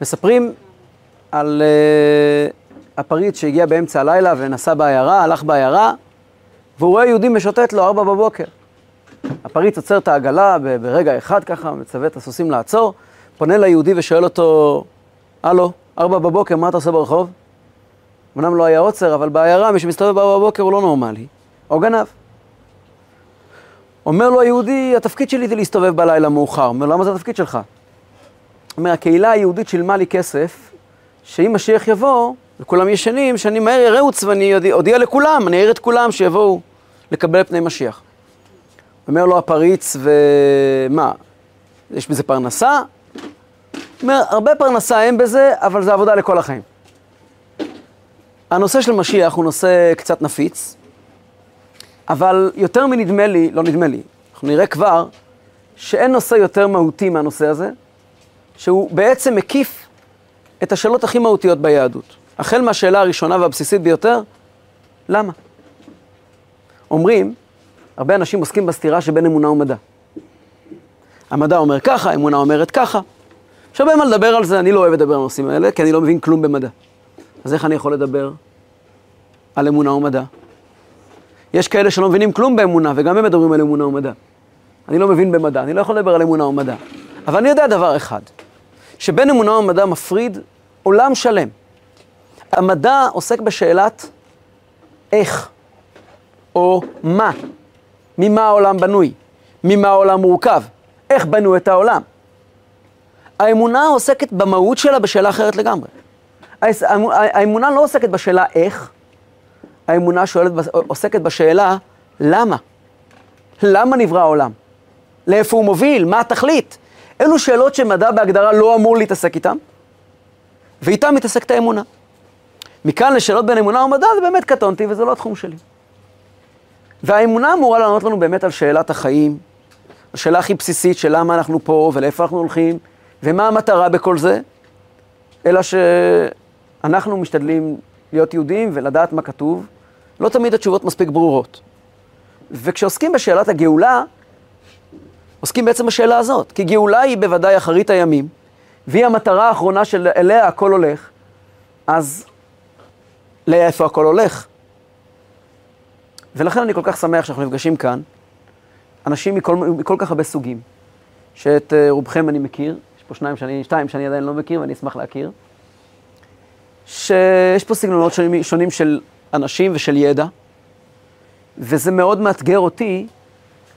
מספרים על uh, הפריץ שהגיע באמצע הלילה ונסע בעיירה, הלך בעיירה, והוא רואה יהודי משוטט לו ארבע בבוקר. הפריץ עוצר את העגלה ברגע אחד ככה, מצווה את הסוסים לעצור, פונה ליהודי ושואל אותו, הלו, ארבע בבוקר, מה אתה עושה ברחוב? אמנם לא היה עוצר, אבל בעיירה, מי שמסתובב בארבע בבוקר הוא לא נורמלי, או גנב. אומר לו היהודי, התפקיד שלי זה להסתובב בלילה מאוחר. אומר, למה זה התפקיד שלך? אומר, הקהילה היהודית שילמה לי כסף, שאם משיח יבוא, וכולם ישנים, שאני מהר ארוץ ואני אודיע לכולם, אני אעיר את כולם שיבואו לקבל פני משיח. אומר לו הפריץ, ומה, יש בזה פרנסה? אומר, הרבה פרנסה אין בזה, אבל זה עבודה לכל החיים. הנושא של משיח הוא נושא קצת נפיץ, אבל יותר מנדמה לי, לא נדמה לי, אנחנו נראה כבר שאין נושא יותר מהותי מהנושא הזה, שהוא בעצם מקיף את השאלות הכי מהותיות ביהדות. החל מהשאלה הראשונה והבסיסית ביותר, למה? אומרים, הרבה אנשים עוסקים בסתירה שבין אמונה ומדע. המדע אומר ככה, האמונה אומרת ככה. יש הרבה מה לדבר על זה, אני לא אוהב לדבר על הנושאים האלה, כי אני לא מבין כלום במדע. אז איך אני יכול לדבר על אמונה ומדע? יש כאלה שלא מבינים כלום באמונה, וגם הם מדברים על אמונה ומדע. אני לא מבין במדע, אני לא יכול לדבר על אמונה ומדע. אבל אני יודע דבר אחד, שבין אמונה ומדע מפריד עולם שלם. המדע עוסק בשאלת איך, או מה, ממה העולם בנוי, ממה העולם מורכב, איך בנו את העולם. האמונה עוסקת במהות שלה בשאלה אחרת לגמרי. האמונה לא עוסקת בשאלה איך, האמונה שואלת, עוסקת בשאלה למה. למה נברא העולם? לאיפה הוא מוביל? מה התכלית? אלו שאלות שמדע בהגדרה לא אמור להתעסק איתן, ואיתן מתעסקת האמונה. מכאן לשאלות בין אמונה ומדע זה באמת קטונתי וזה לא התחום שלי. והאמונה אמורה לענות לנו באמת על שאלת החיים, השאלה הכי בסיסית של למה אנחנו פה ולאיפה אנחנו הולכים, ומה המטרה בכל זה, אלא שאנחנו משתדלים להיות יהודים ולדעת מה כתוב, לא תמיד התשובות מספיק ברורות. וכשעוסקים בשאלת הגאולה, עוסקים בעצם בשאלה הזאת, כי גאולה היא בוודאי אחרית הימים, והיא המטרה האחרונה שאליה הכל הולך, אז לאיפה הכל הולך? ולכן אני כל כך שמח שאנחנו נפגשים כאן, אנשים מכל, מכל כך הרבה סוגים, שאת uh, רובכם אני מכיר, יש פה שניים שאני, שתיים שאני עדיין לא מכיר ואני אשמח להכיר, שיש פה סגנונות שונים, שונים של אנשים ושל ידע, וזה מאוד מאתגר אותי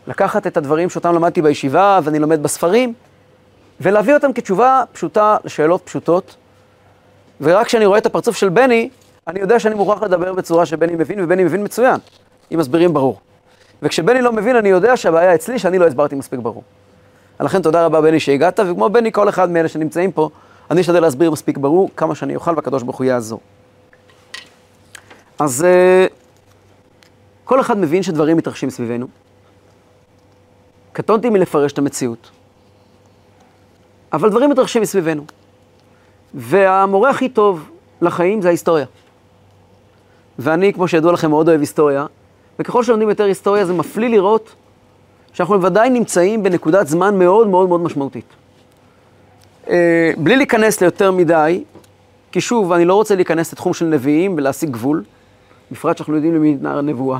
לקחת את הדברים שאותם למדתי בישיבה ואני לומד בספרים, ולהביא אותם כתשובה פשוטה לשאלות פשוטות. ורק כשאני רואה את הפרצוף של בני, אני יודע שאני מוכרח לדבר בצורה שבני מבין, ובני מבין מצוין, עם מסבירים ברור. וכשבני לא מבין, אני יודע שהבעיה אצלי, שאני לא הסברתי מספיק ברור. לכן תודה רבה, בני, שהגעת, וכמו בני, כל אחד מאלה שנמצאים פה, אני אשתדל להסביר מספיק ברור כמה שאני אוכל, והקדוש ברוך הוא יעזור. אז uh, כל אחד מבין שדברים מתרחשים סביבנו. קטונתי מלפרש את המציאות. אבל דברים מתרחשים מסביבנו. והמורה הכי טוב לחיים זה ההיסטוריה. ואני, כמו שידוע לכם, מאוד אוהב היסטוריה, וככל שלומדים יותר היסטוריה זה מפליא לראות שאנחנו בוודאי נמצאים בנקודת זמן מאוד מאוד מאוד משמעותית. אה, בלי להיכנס ליותר מדי, כי שוב, אני לא רוצה להיכנס לתחום של נביאים ולהשיג גבול, בפרט שאנחנו יודעים למי ניתנה הנבואה,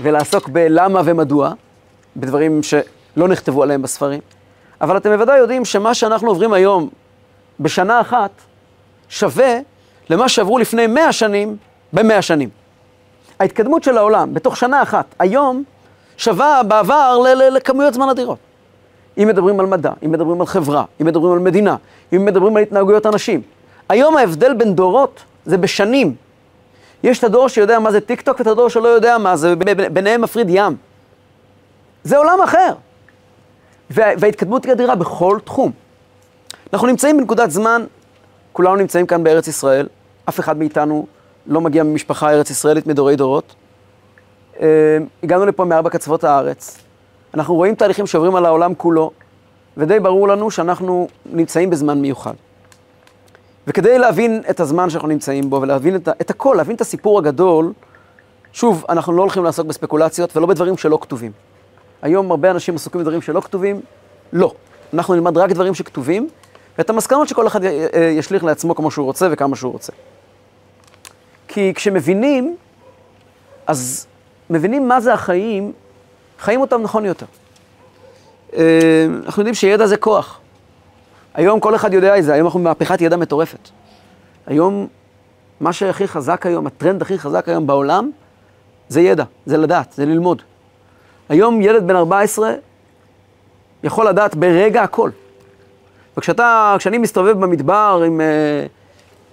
ולעסוק בלמה ומדוע, בדברים שלא נכתבו עליהם בספרים. אבל אתם בוודאי יודעים שמה שאנחנו עוברים היום בשנה אחת, שווה למה שעברו לפני מאה שנים במאה שנים. ההתקדמות של העולם בתוך שנה אחת, היום, שווה בעבר לכמויות זמן אדירות. אם מדברים על מדע, אם מדברים על חברה, אם מדברים על מדינה, אם מדברים על התנהגויות אנשים. היום ההבדל בין דורות זה בשנים. יש את הדור שיודע מה זה טיק טוק ואת הדור שלא יודע מה זה, ביניהם מפריד ים. זה עולם אחר. וה, וההתקדמות היא אדירה בכל תחום. אנחנו נמצאים בנקודת זמן, כולנו נמצאים כאן בארץ ישראל, אף אחד מאיתנו לא מגיע ממשפחה ארץ ישראלית מדורי דורות. אה, הגענו לפה מארבע קצוות הארץ. אנחנו רואים תהליכים שעוברים על העולם כולו, ודי ברור לנו שאנחנו נמצאים בזמן מיוחד. וכדי להבין את הזמן שאנחנו נמצאים בו ולהבין את, את הכל, להבין את הסיפור הגדול, שוב, אנחנו לא הולכים לעסוק בספקולציות ולא בדברים שלא כתובים. היום הרבה אנשים עסוקים בדברים שלא כתובים, לא. אנחנו נלמד רק דברים שכתובים, ואת המסקנות שכל אחד ישליך לעצמו כמו שהוא רוצה וכמה שהוא רוצה. כי כשמבינים, אז מבינים מה זה החיים, חיים אותם נכון יותר. אה, אנחנו יודעים שידע זה כוח. היום כל אחד יודע את זה, היום אנחנו במהפכת ידע מטורפת. היום, מה שהכי חזק היום, הטרנד הכי חזק היום בעולם, זה ידע, זה לדעת, זה ללמוד. היום ילד בן 14 יכול לדעת ברגע הכל. וכשאתה, כשאני מסתובב במדבר עם, אה,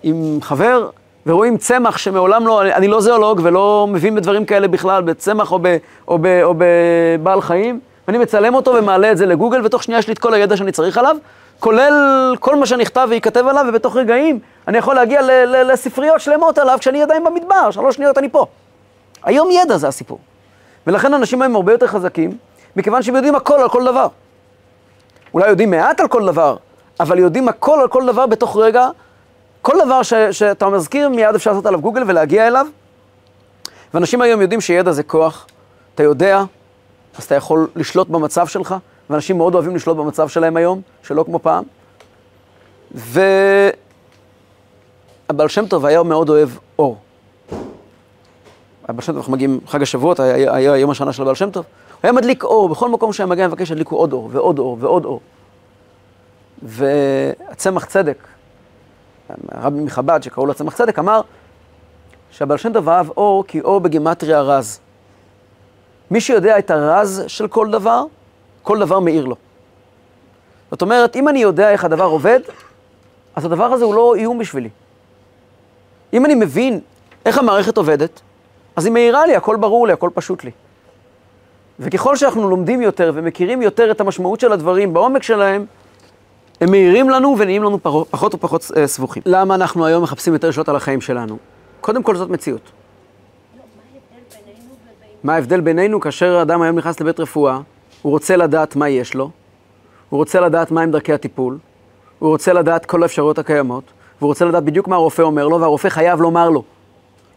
עם חבר, ורואים צמח שמעולם לא, אני לא זואולוג ולא מבין בדברים כאלה בכלל, בצמח או, ב, או, ב, או בבעל חיים, ואני מצלם אותו ומעלה את זה לגוגל, ותוך שנייה יש לי את כל הידע שאני צריך עליו, כולל כל מה שנכתב וייכתב עליו, ובתוך רגעים אני יכול להגיע ל, ל, לספריות שלמות עליו כשאני עדיין במדבר, שלוש שניות אני פה. היום ידע זה הסיפור. ולכן אנשים היום הרבה יותר חזקים, מכיוון שהם יודעים הכל על כל דבר. אולי יודעים מעט על כל דבר, אבל יודעים הכל על כל דבר בתוך רגע, כל דבר ש, שאתה מזכיר, מיד אפשר לעשות עליו גוגל ולהגיע אליו. ואנשים היום יודעים שידע זה כוח, אתה יודע, אז אתה יכול לשלוט במצב שלך, ואנשים מאוד אוהבים לשלוט במצב שלהם היום, שלא כמו פעם. והבעל שם טוב היה מאוד אוהב אור. הבעל שם טוב, אנחנו מגיעים חג השבועות, היה, היה יום השנה של הבעל שם טוב. הוא היה מדליק אור, בכל מקום שהיה מגיע מבקש שידליקו עוד אור, ועוד אור, ועוד אור. והצמח צדק, הרבי מחב"ד, שקראו לו צמח צדק, אמר שהבעל שם טוב אהב אור כי אור בגימטריה רז. מי שיודע את הרז של כל דבר, כל דבר מאיר לו. זאת אומרת, אם אני יודע איך הדבר עובד, אז הדבר הזה הוא לא איום בשבילי. אם אני מבין איך המערכת עובדת, אז היא מאירה לי, הכל ברור לי, הכל פשוט לי. וככל שאנחנו לומדים יותר ומכירים יותר את המשמעות של הדברים בעומק שלהם, הם מאירים לנו ונהיים לנו פחות ופחות אה, סבוכים. למה אנחנו היום מחפשים יותר לשלוט על החיים שלנו? קודם כל זאת מציאות. מה ההבדל בינינו כאשר אדם היום נכנס לבית רפואה, הוא רוצה לדעת מה יש לו, הוא רוצה לדעת מהם דרכי הטיפול, הוא רוצה לדעת כל האפשרויות הקיימות, והוא רוצה לדעת בדיוק מה הרופא אומר לו, והרופא חייב לומר לו.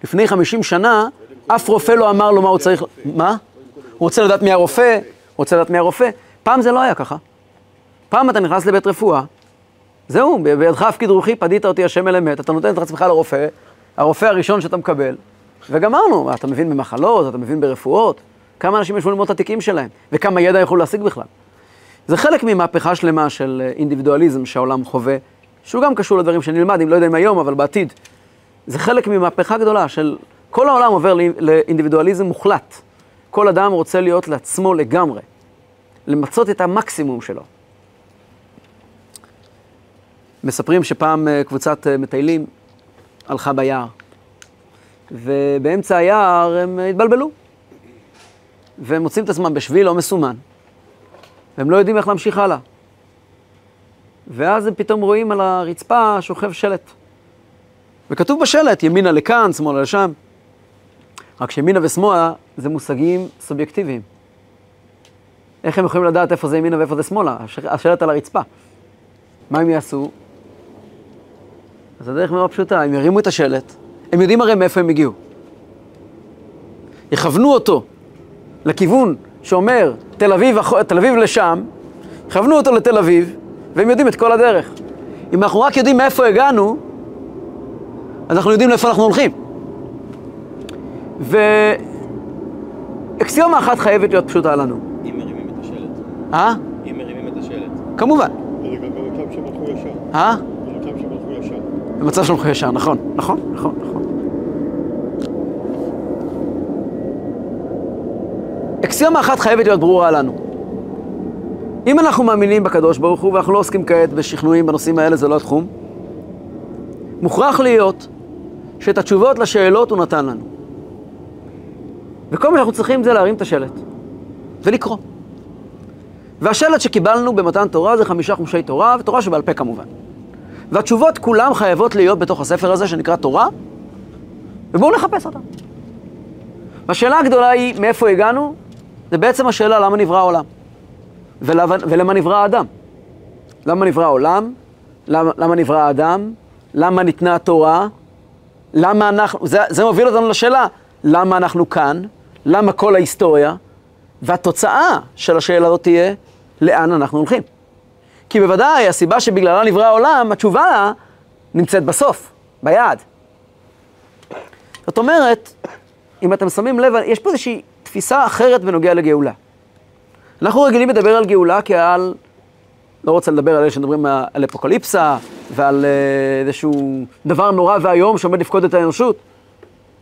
לפני 50 שנה, אף רופא לא אמר לו מה הוא צריך... מה? הוא רוצה לדעת מי הרופא, הוא רוצה לדעת מי הרופא. פעם זה לא היה ככה. פעם אתה נכנס לבית רפואה, זהו, בידך הפקיד רוחי, פדית אותי השם אל אמת, אתה נותן את עצמך לרופא, הרופא הראשון שאתה מקבל, וגמרנו, אתה מבין במחלות, אתה מבין ברפואות, כמה אנשים ישבו ללמוד את התיקים שלהם, וכמה ידע יכולו להשיג בכלל. זה חלק ממהפכה שלמה של אה, אינדיבידואליזם שהעולם חווה, שהוא גם קשור לדברים שנלמד, אם לא יודע אם היום, אבל בעתיד. זה חלק ממהפכה גדולה של כל העולם עובר לאינדיבידואליזם מוחלט. כל אדם רוצה להיות לעצמו לגמרי, למצות את המקסימום שלו. מספרים שפעם אה, קבוצת אה, מטיילים הלכה ביער, ובאמצע היער הם התבלבלו. והם מוצאים את עצמם בשביל לא מסומן, והם לא יודעים איך להמשיך הלאה. ואז הם פתאום רואים על הרצפה שוכב שלט. וכתוב בשלט, ימינה לכאן, שמאלה לשם. רק שימינה ושמאלה זה מושגים סובייקטיביים. איך הם יכולים לדעת איפה זה ימינה ואיפה זה שמאלה? השלט על הרצפה. מה הם יעשו? אז הדרך מאוד פשוטה, הם ירימו את השלט, הם יודעים הרי מאיפה הם הגיעו. יכוונו אותו לכיוון שאומר תל אביב, תל אביב לשם, יכוונו אותו לתל אביב, והם יודעים את כל הדרך. אם אנחנו רק יודעים מאיפה הגענו, אז אנחנו יודעים לאיפה אנחנו הולכים. ואקסיומה אחת חייבת להיות פשוטה לנו. אם מרימים את השלט. אה? אם מרימים את השלט. כמובן. זה גם במצב שהם הלכו ישר. אה? במצב שהם הלכו ישר. במצב שלנו ישר, נכון, נכון, נכון, נכון. אקסיומה אחת חייבת להיות ברורה לנו. אם אנחנו מאמינים בקדוש ברוך הוא, ואנחנו לא עוסקים כעת בשכנועים בנושאים האלה, זה לא התחום, מוכרח להיות שאת התשובות לשאלות הוא נתן לנו. וכל מה שאנחנו צריכים זה להרים את השלט ולקרוא. והשלט שקיבלנו במתן תורה זה חמישה חומשי תורה, ותורה שבעל פה כמובן. והתשובות כולם חייבות להיות בתוך הספר הזה שנקרא תורה, ובואו נחפש אותה. והשאלה הגדולה היא, מאיפה הגענו? זה בעצם השאלה למה נברא העולם. ולמה, ולמה נברא האדם. למה נברא העולם? למה, למה נברא האדם? למה ניתנה התורה? למה אנחנו... זה, זה מוביל אותנו לשאלה, למה אנחנו כאן? למה כל ההיסטוריה? והתוצאה של השאלה הזאת תהיה, לאן אנחנו הולכים. כי בוודאי הסיבה שבגללה נברא העולם, התשובה לה נמצאת בסוף, ביעד. זאת אומרת, אם אתם שמים לב, יש פה איזושהי תפיסה אחרת בנוגע לגאולה. אנחנו רגילים לדבר על גאולה כעל, לא רוצה לדבר על אלה שמדברים על אפוקליפסה ועל אה, איזשהו דבר נורא ואיום שעומד לפקוד את האנושות.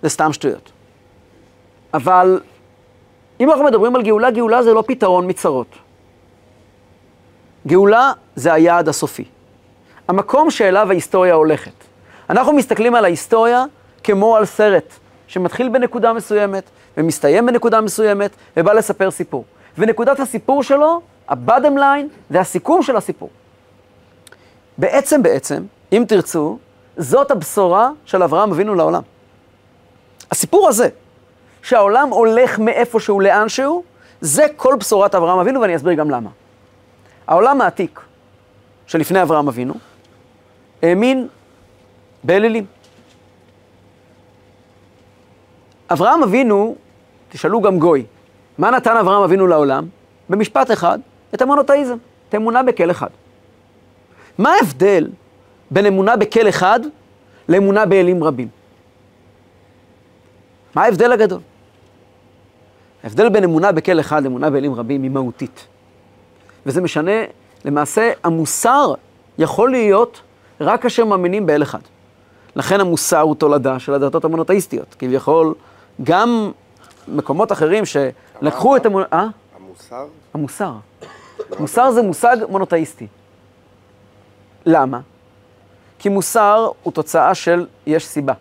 זה סתם שטויות. אבל אם אנחנו מדברים על גאולה, גאולה זה לא פתרון מצרות. גאולה זה היעד הסופי. המקום שאליו ההיסטוריה הולכת. אנחנו מסתכלים על ההיסטוריה כמו על סרט שמתחיל בנקודה מסוימת ומסתיים בנקודה מסוימת ובא לספר סיפור. ונקודת הסיפור שלו, ה-bottom line, זה הסיכום של הסיפור. בעצם, בעצם, אם תרצו, זאת הבשורה של אברהם אבינו לעולם. הסיפור הזה, שהעולם הולך מאיפשהו לאנשהו, זה כל בשורת אברהם אבינו, ואני אסביר גם למה. העולם העתיק, שלפני אברהם אבינו, האמין באלילים. אברהם אבינו, תשאלו גם גוי, מה נתן אברהם אבינו לעולם? במשפט אחד, את המונותאיזם, את האמונה בכל אחד. מה ההבדל בין אמונה בכל אחד לאמונה באלים רבים? מה ההבדל הגדול? ההבדל בין אמונה בכל אחד לאמונה באלים רבים היא מהותית. וזה משנה, למעשה, המוסר יכול להיות רק כאשר מאמינים באל אחד. לכן המוסר הוא תולדה של הדתות המונותאיסטיות. כביכול, גם מקומות אחרים שלקחו את אמונה... אה? המוסר? המוסר. מוסר זה מושג מונותאיסטי. למה? כי מוסר הוא תוצאה של יש סיבה.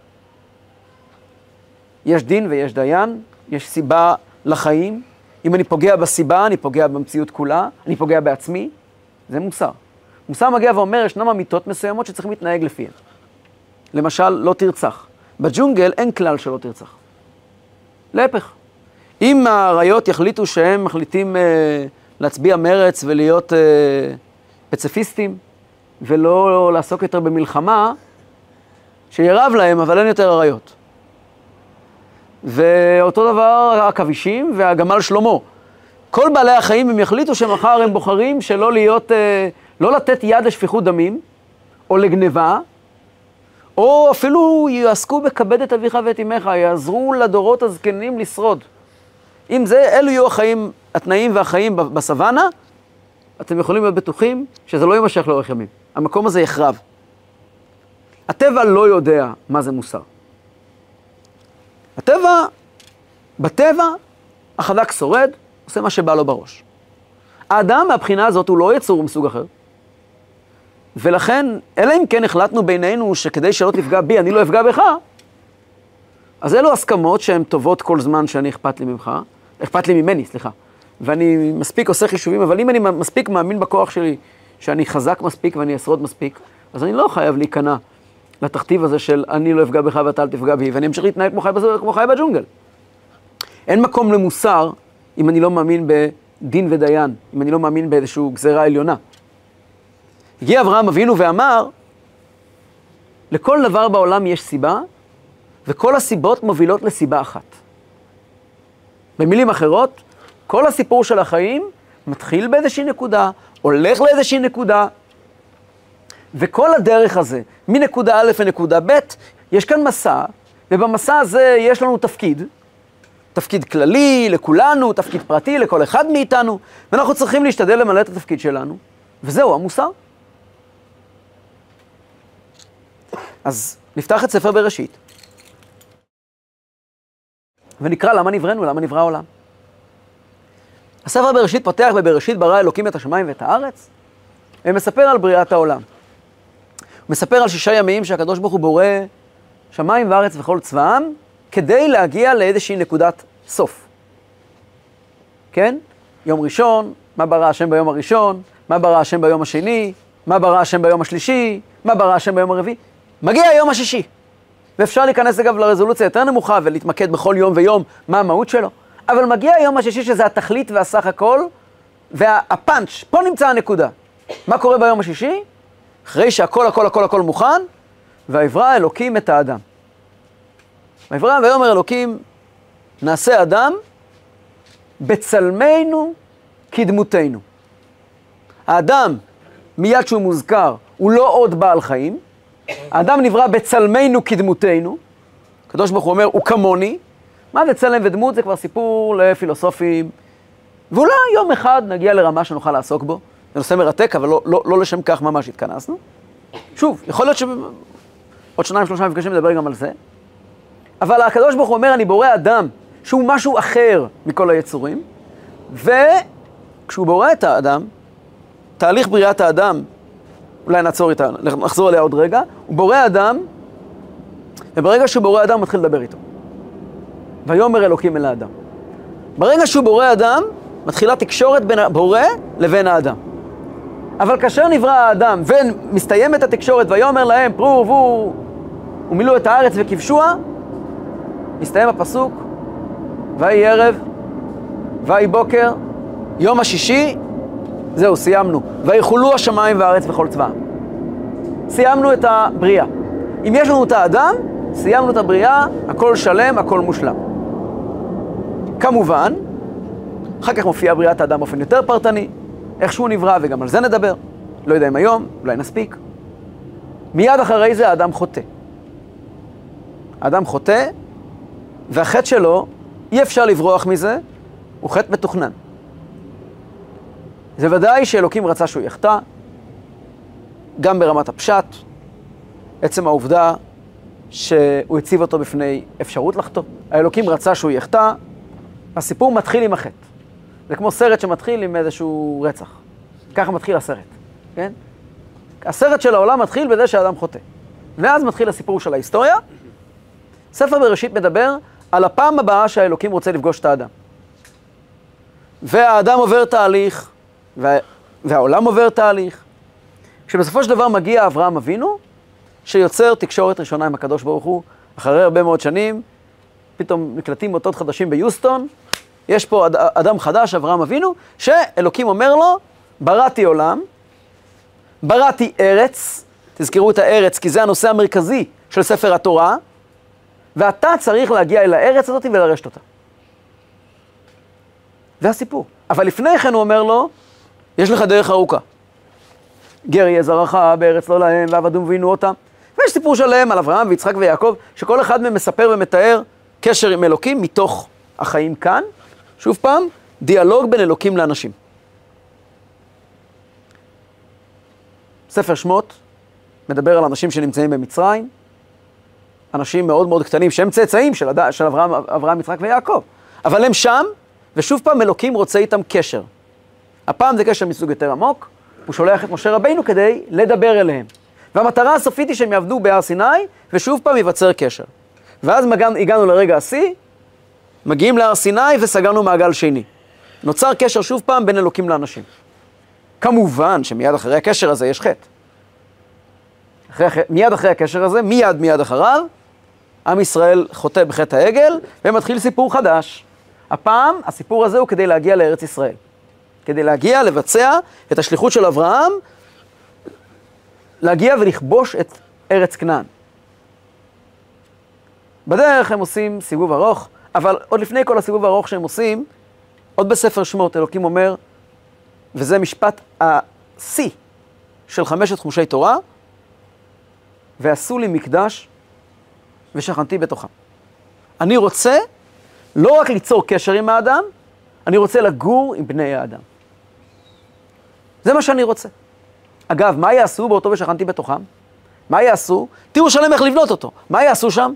יש דין ויש דיין, יש סיבה לחיים. אם אני פוגע בסיבה, אני פוגע במציאות כולה, אני פוגע בעצמי, זה מוסר. מוסר מגיע ואומר, ישנם אמיתות מסוימות שצריכים להתנהג לפיהן. למשל, לא תרצח. בג'ונגל אין כלל שלא תרצח. להפך. אם האריות יחליטו שהם מחליטים אה, להצביע מרץ ולהיות אה, פציפיסטים, ולא לעסוק יותר במלחמה, שירב להם, אבל אין יותר אריות. ואותו דבר עכבישים והגמל שלמה. כל בעלי החיים, הם יחליטו שמחר הם בוחרים שלא להיות, אה, לא לתת יד לשפיכות דמים, או לגניבה, או אפילו יעסקו בכבד את אביך ואת אמך, יעזרו לדורות הזקנים לשרוד. אם זה, אלו יהיו החיים, התנאים והחיים בסוואנה, אתם יכולים להיות בטוחים שזה לא יימשך לאורך ימים. המקום הזה יחרב. הטבע לא יודע מה זה מוסר. הטבע, בטבע, החזק שורד, עושה מה שבא לו בראש. האדם מהבחינה הזאת הוא לא יצור מסוג אחר. ולכן, אלא אם כן החלטנו בינינו שכדי שלא תפגע בי, אני לא אפגע בך, אז אלו הסכמות שהן טובות כל זמן שאני אכפת לי ממך, אכפת לי ממני, סליחה. ואני מספיק עושה חישובים, אבל אם אני מספיק מאמין בכוח שלי, שאני חזק מספיק ואני אשרוד מספיק, אז אני לא חייב להיכנע לתכתיב הזה של אני לא אפגע בך ואתה אל תפגע בי, ואני אמשיך להתנהג כמו חי, כמו חי בג'ונגל. אין מקום למוסר אם אני לא מאמין בדין ודיין, אם אני לא מאמין באיזושהי גזירה עליונה. הגיע אברהם אבינו ואמר, לכל דבר בעולם יש סיבה, וכל הסיבות מובילות לסיבה אחת. במילים אחרות, כל הסיפור של החיים מתחיל באיזושהי נקודה, הולך לאיזושהי נקודה, וכל הדרך הזה, מנקודה א' לנקודה ב', יש כאן מסע, ובמסע הזה יש לנו תפקיד, תפקיד כללי לכולנו, תפקיד פרטי לכל אחד מאיתנו, ואנחנו צריכים להשתדל למלא את התפקיד שלנו, וזהו המוסר. אז נפתח את ספר בראשית, ונקרא למה נבראנו, למה נברא העולם. הספר בראשית פותח בבראשית ברא אלוקים את השמיים ואת הארץ, ומספר על בריאת העולם. הוא מספר על שישה ימים שהקדוש ברוך הוא בורא שמיים וארץ וכל צבאם, כדי להגיע לאיזושהי נקודת סוף. כן? יום ראשון, מה ברא השם ביום הראשון, מה ברא השם ביום השני, מה ברא השם ביום השלישי, מה ברא השם ביום הרביעי. מגיע היום השישי. ואפשר להיכנס אגב לרזולוציה יותר נמוכה ולהתמקד בכל יום ויום מה המהות שלו. אבל מגיע היום השישי שזה התכלית והסך הכל, והפאנץ', פה נמצא הנקודה. מה קורה ביום השישי? אחרי שהכל הכל הכל הכל מוכן, ויברא אלוקים את האדם. ויברא ויאמר אלוקים, נעשה אדם בצלמנו כדמותנו. האדם מיד שהוא מוזכר, הוא לא עוד בעל חיים. האדם נברא בצלמנו כדמותנו. הקדוש ברוך הוא אומר, הוא כמוני. מה זה צלם ודמות? זה כבר סיפור לפילוסופים. ואולי יום אחד נגיע לרמה שנוכל לעסוק בו. זה נושא מרתק, אבל לא, לא, לא לשם כך ממש התכנסנו. שוב, יכול להיות שעוד שניים, שלושה מפגשים נדבר גם על זה. אבל הקדוש ברוך הוא אומר, אני בורא אדם שהוא משהו אחר מכל היצורים, וכשהוא בורא את האדם, תהליך בריאת האדם, אולי נעצור איתה, נחזור אליה עוד רגע, הוא בורא אדם, וברגע שהוא בורא אדם הוא מתחיל לדבר איתו. ויאמר אלוקים אל האדם. ברגע שהוא בורא אדם, מתחילה תקשורת בין הבורא לבין האדם. אבל כאשר נברא האדם ומסתיימת התקשורת, ויאמר להם פרו ורבו ומילאו את הארץ וכבשוה, מסתיים הפסוק, ויהי ערב, ויהי בוקר, יום השישי, זהו, סיימנו. ויחולו השמיים והארץ וכל צבאם. סיימנו את הבריאה. אם יש לנו את האדם, סיימנו את הבריאה, הכל שלם, הכל מושלם. כמובן, אחר כך מופיעה בריאת האדם באופן יותר פרטני, איך שהוא נברא, וגם על זה נדבר. לא יודע אם היום, אולי נספיק. מיד אחרי זה האדם חוטא. האדם חוטא, והחטא שלו, אי אפשר לברוח מזה, הוא חטא מתוכנן. זה ודאי שאלוקים רצה שהוא יחטא, גם ברמת הפשט, עצם העובדה שהוא הציב אותו בפני אפשרות לחטוא. האלוקים רצה שהוא יחטא, הסיפור מתחיל עם החטא. זה כמו סרט שמתחיל עם איזשהו רצח. ככה מתחיל הסרט, כן? הסרט של העולם מתחיל בזה שהאדם חוטא. ואז מתחיל הסיפור של ההיסטוריה. ספר בראשית מדבר על הפעם הבאה שהאלוקים רוצה לפגוש את האדם. והאדם עובר תהליך, וה... והעולם עובר תהליך. כשבסופו של דבר מגיע אברהם אבינו, שיוצר תקשורת ראשונה עם הקדוש ברוך הוא, אחרי הרבה מאוד שנים, פתאום נקלטים אותות חדשים ביוסטון, יש פה אד... אדם חדש, אברהם אבינו, שאלוקים אומר לו, בראתי עולם, בראתי ארץ, תזכרו את הארץ, כי זה הנושא המרכזי של ספר התורה, ואתה צריך להגיע אל הארץ הזאת ולרשת אותה. זה הסיפור. אבל לפני כן הוא אומר לו, יש לך דרך ארוכה. גר יהיה זרעך בארץ לא להם, ועבדום ועינו אותם. ויש סיפור שלם על אברהם ויצחק ויעקב, שכל אחד מהם מספר ומתאר קשר עם אלוקים מתוך החיים כאן. שוב פעם, דיאלוג בין אלוקים לאנשים. ספר שמות מדבר על אנשים שנמצאים במצרים, אנשים מאוד מאוד קטנים שהם צאצאים של, הד... של אברהם, אברהם, יצחק ויעקב, אבל הם שם, ושוב פעם אלוקים רוצה איתם קשר. הפעם זה קשר מסוג יותר עמוק, הוא שולח את משה רבינו כדי לדבר אליהם. והמטרה הסופית היא שהם יעבדו בהר סיני, ושוב פעם ייווצר קשר. ואז מגן, הגענו לרגע השיא, מגיעים להר סיני וסגרנו מעגל שני. נוצר קשר שוב פעם בין אלוקים לאנשים. כמובן שמיד אחרי הקשר הזה יש חטא. אחרי, מיד אחרי הקשר הזה, מיד מיד אחריו, עם ישראל חוטא בחטא העגל, ומתחיל סיפור חדש. הפעם, הסיפור הזה הוא כדי להגיע לארץ ישראל. כדי להגיע, לבצע את השליחות של אברהם, להגיע ולכבוש את ארץ כנען. בדרך הם עושים סיבוב ארוך, אבל עוד לפני כל הסיבוב הארוך שהם עושים, עוד בספר שמות אלוקים אומר, וזה משפט השיא של חמשת חומשי תורה, ועשו לי מקדש ושכנתי בתוכם. אני רוצה לא רק ליצור קשר עם האדם, אני רוצה לגור עם בני האדם. זה מה שאני רוצה. אגב, מה יעשו באותו ושכנתי בתוכם? מה יעשו? תראו שלם איך לבנות אותו. מה יעשו שם?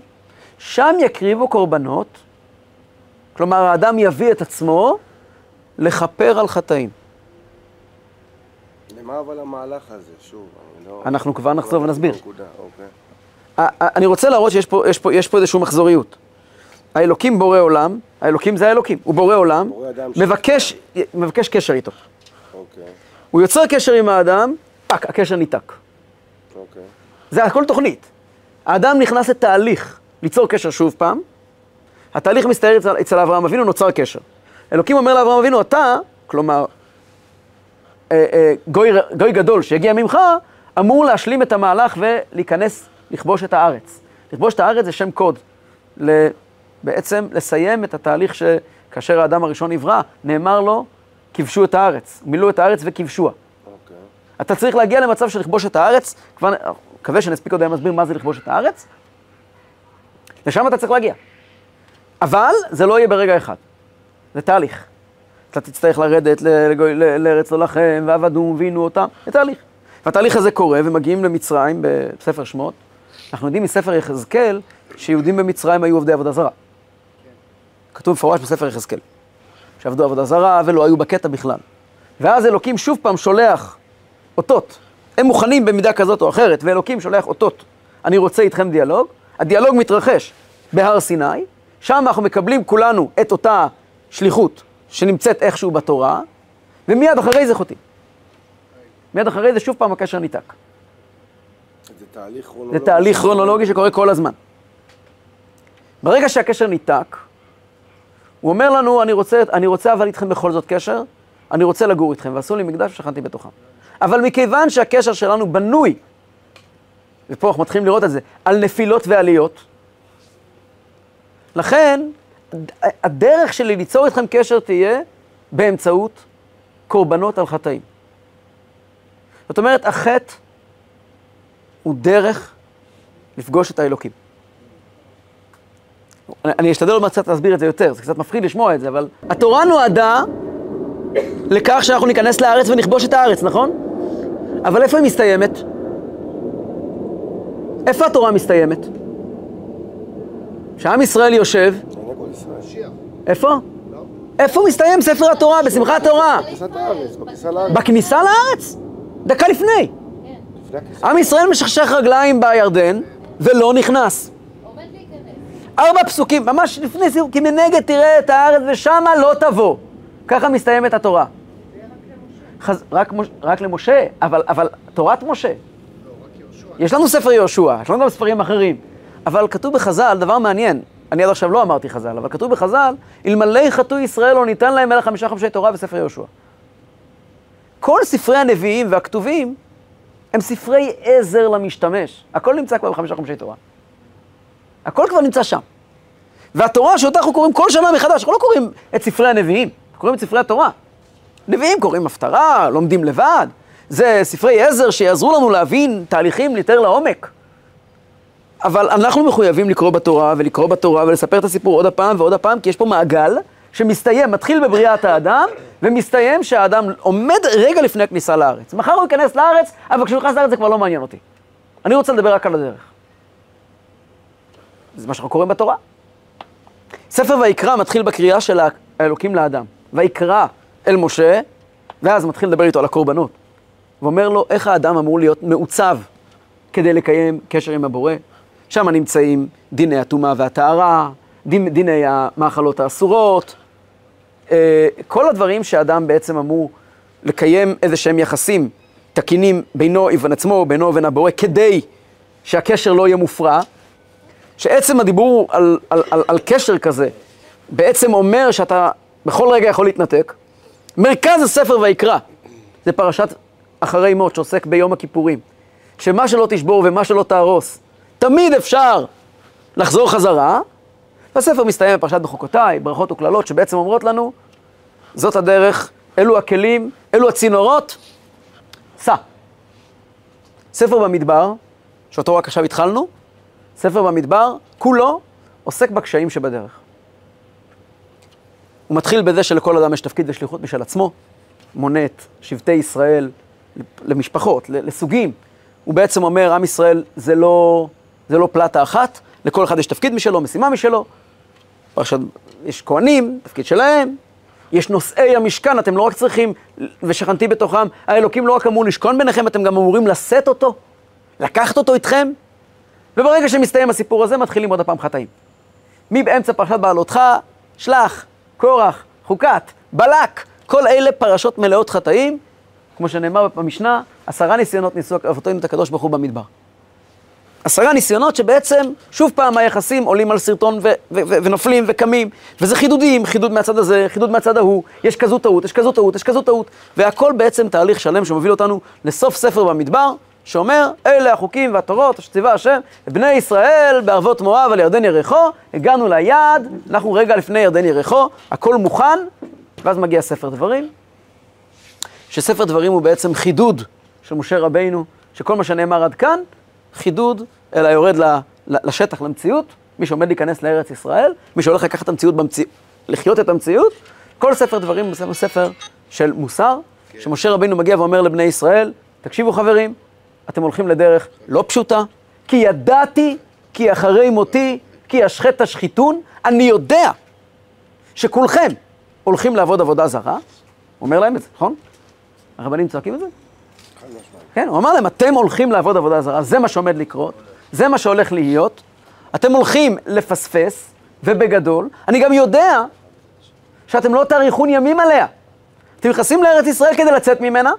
שם יקריבו קורבנות, כלומר האדם יביא את עצמו לכפר על חטאים. למה אבל המהלך הזה? שוב, אני לא... אנחנו כבר נחזור ונסביר. נקודה, אוקיי. אני רוצה להראות שיש פה, יש פה, יש פה איזושהי מחזוריות. האלוקים בורא עולם, האלוקים זה האלוקים, הוא בורא עולם, בורא ש- מבקש, מבקש קשר איתו. אוקיי, הוא יוצר קשר עם האדם, פאק, הקשר ניתק. אוקיי. זה הכל תוכנית. האדם נכנס לתהליך ליצור קשר שוב פעם, התהליך מסתער אצל, אצל אברהם אבינו, נוצר קשר. אלוקים אומר לאברהם אבינו, אתה, כלומר, אה, אה, גוי, גוי גדול שיגיע ממך, אמור להשלים את המהלך ולהיכנס, לכבוש את הארץ. לכבוש את הארץ זה שם קוד. ל, בעצם לסיים את התהליך שכאשר האדם הראשון נברא, נאמר לו, כבשו את הארץ. מילאו את הארץ וכבשוה. אוקיי. אתה צריך להגיע למצב של לכבוש את הארץ, כבר, מקווה שנספיק עוד היום להסביר מה זה לכבוש את הארץ, לשם אתה צריך להגיע. אבל זה לא יהיה ברגע אחד, זה תהליך. אתה תצטרך לרדת לארץ לא לכם, ועבדום ועינו אותם, זה תהליך. והתהליך הזה קורה, ומגיעים למצרים בספר שמות. אנחנו יודעים מספר יחזקאל, שיהודים במצרים היו עובדי עבודה זרה. כתוב מפורש בספר יחזקאל, שעבדו עבודה זרה ולא היו בקטע בכלל. ואז אלוקים שוב פעם שולח אותות. הם מוכנים במידה כזאת או אחרת, ואלוקים שולח אותות. אני רוצה איתכם דיאלוג. הדיאלוג מתרחש בהר סיני, שם אנחנו מקבלים כולנו את אותה שליחות שנמצאת איכשהו בתורה, ומיד אחרי זה חוטאים. מיד אחרי זה שוב פעם הקשר ניתק. זה תהליך כרונולוגי. זה תהליך כרונולוגי שקורה כל הזמן. ברגע שהקשר ניתק, הוא אומר לנו, אני רוצה, אני רוצה אבל איתכם בכל זאת קשר, אני רוצה לגור איתכם, ועשו לי מקדש ושכנתי בתוכם. אבל מכיוון שהקשר שלנו בנוי, ופה אנחנו מתחילים לראות את זה, על נפילות ועליות, לכן הדרך שלי ליצור איתכם קשר תהיה באמצעות קורבנות על חטאים. זאת אומרת, החטא הוא דרך לפגוש את האלוקים. אני אשתדל עוד מעט קצת להסביר את זה יותר, זה קצת מפחיד לשמוע את זה, אבל התורה נועדה לכך שאנחנו ניכנס לארץ ונכבוש את הארץ, נכון? אבל איפה היא מסתיימת? איפה התורה מסתיימת? שעם ישראל יושב... איפה? איפה מסתיים ספר התורה? בשמחת תורה. בכניסה לארץ? דקה לפני. עם ישראל משכשך רגליים בירדן ולא נכנס. ארבע פסוקים, ממש לפני סיום, כי מנגד תראה את הארץ ושמה לא תבוא. ככה מסתיימת התורה. חז... רק, מוש... רק למשה, אבל, אבל תורת משה. יש לנו ספר יהושע, יש לנו גם ספרים אחרים. אבל כתוב בחז"ל דבר מעניין, אני עד עכשיו לא אמרתי חז"ל, אבל כתוב בחז"ל, אלמלא חטאו ישראל לא ניתן להם אלא חמישה חמשי תורה וספר יהושע. כל ספרי הנביאים והכתובים הם ספרי עזר למשתמש. הכל נמצא כבר בחמישה חמשי תורה. הכל כבר נמצא שם. והתורה שאותה אנחנו קוראים כל שנה מחדש, אנחנו לא קוראים את ספרי הנביאים, אנחנו קוראים את ספרי התורה. נביאים קוראים הפטרה, לומדים לבד. זה ספרי עזר שיעזרו לנו להבין תהליכים יותר לעומק. אבל אנחנו מחויבים לקרוא בתורה ולקרוא בתורה ולספר את הסיפור עוד הפעם ועוד הפעם, כי יש פה מעגל שמסתיים, מתחיל בבריאת האדם, ומסתיים שהאדם עומד רגע לפני הכניסה לארץ. מחר הוא ייכנס לארץ, אבל כשהוא נכנס לארץ זה כבר לא מעניין אותי. אני רוצה לדבר רק על הדרך. זה מה שאנחנו קוראים בתורה. ספר ויקרא מתחיל בקריאה של האלוקים לאדם. ויקרא אל משה, ואז מתחיל לדבר איתו על הקורבנות. ואומר לו איך האדם אמור להיות מעוצב כדי לקיים קשר עם הבורא. שם נמצאים דיני הטומאה והטהרה, דין, דיני המאכלות האסורות, אה, כל הדברים שאדם בעצם אמור לקיים איזה שהם יחסים תקינים בינו לבין עצמו, בינו לבין הבורא, כדי שהקשר לא יהיה מופרע, שעצם הדיבור על, על, על, על קשר כזה בעצם אומר שאתה בכל רגע יכול להתנתק. מרכז הספר ויקרא, זה פרשת אחרי מות שעוסק ביום הכיפורים, שמה שלא תשבור ומה שלא תהרוס, תמיד אפשר לחזור חזרה, והספר מסתיים בפרשת בחוקותיי, ברכות וקללות, שבעצם אומרות לנו, זאת הדרך, אלו הכלים, אלו הצינורות, סע. ספר במדבר, שאותו רק עכשיו התחלנו, ספר במדבר, כולו עוסק בקשיים שבדרך. הוא מתחיל בזה שלכל אדם יש תפקיד ושליחות משל עצמו, מונה את שבטי ישראל למשפחות, לסוגים. הוא בעצם אומר, עם ישראל זה לא, זה לא פלטה אחת, לכל אחד יש תפקיד משלו, משימה משלו. עכשיו, יש כהנים, תפקיד שלהם, יש נושאי המשכן, אתם לא רק צריכים, ושכנתי בתוכם, האלוקים לא רק אמור לשכון ביניכם, אתם גם אמורים לשאת אותו, לקחת אותו איתכם. וברגע שמסתיים הסיפור הזה, מתחילים עוד הפעם חטאים. מבאמצע פרשת בעלותך, שלח, קורח, חוקת, בלק, כל אלה פרשות מלאות חטאים, כמו שנאמר במשנה, עשרה ניסיונות ניסו אבותינו את הקדוש ברוך הוא במדבר. עשרה ניסיונות שבעצם, שוב פעם היחסים עולים על סרטון ו- ו- ו- ונופלים וקמים, וזה חידודים, חידוד מהצד הזה, חידוד מהצד ההוא, יש כזו טעות, יש כזו טעות, יש כזו טעות, והכל בעצם תהליך שלם שמוביל אותנו לסוף ספר במדבר, שאומר, אלה החוקים והתורות אשר ציווה השם, בני ישראל בערבות מואב על ירדן יריחו, הגענו ליעד, אנחנו רגע לפני ירדן יריחו, הכל מוכן, ואז מגיע ספר דברים, שספר דברים הוא בעצם חידוד של משה רבינו, שכל מה שנאמר עד כאן, חידוד, אלא יורד ל, ל, לשטח, למציאות, מי שעומד להיכנס לארץ ישראל, מי שהולך לקחת את המציאות, במציא, לחיות את המציאות, כל ספר דברים הוא ספר, של מוסר, שמשה רבינו מגיע ואומר לבני ישראל, תקשיבו חברים, אתם הולכים לדרך לא פשוטה, כי ידעתי, כי אחרי מותי, כי אשחט תשחיתון, אני יודע שכולכם הולכים לעבוד עבודה זרה, אומר להם את זה, נכון? הרבנים צועקים את זה? כן, הוא אמר להם, אתם הולכים לעבוד עבודה זרה, זה מה שעומד לקרות, זה מה שהולך להיות, אתם הולכים לפספס, ובגדול, אני גם יודע שאתם לא תאריכון ימים עליה. אתם נכנסים לארץ ישראל כדי לצאת ממנה?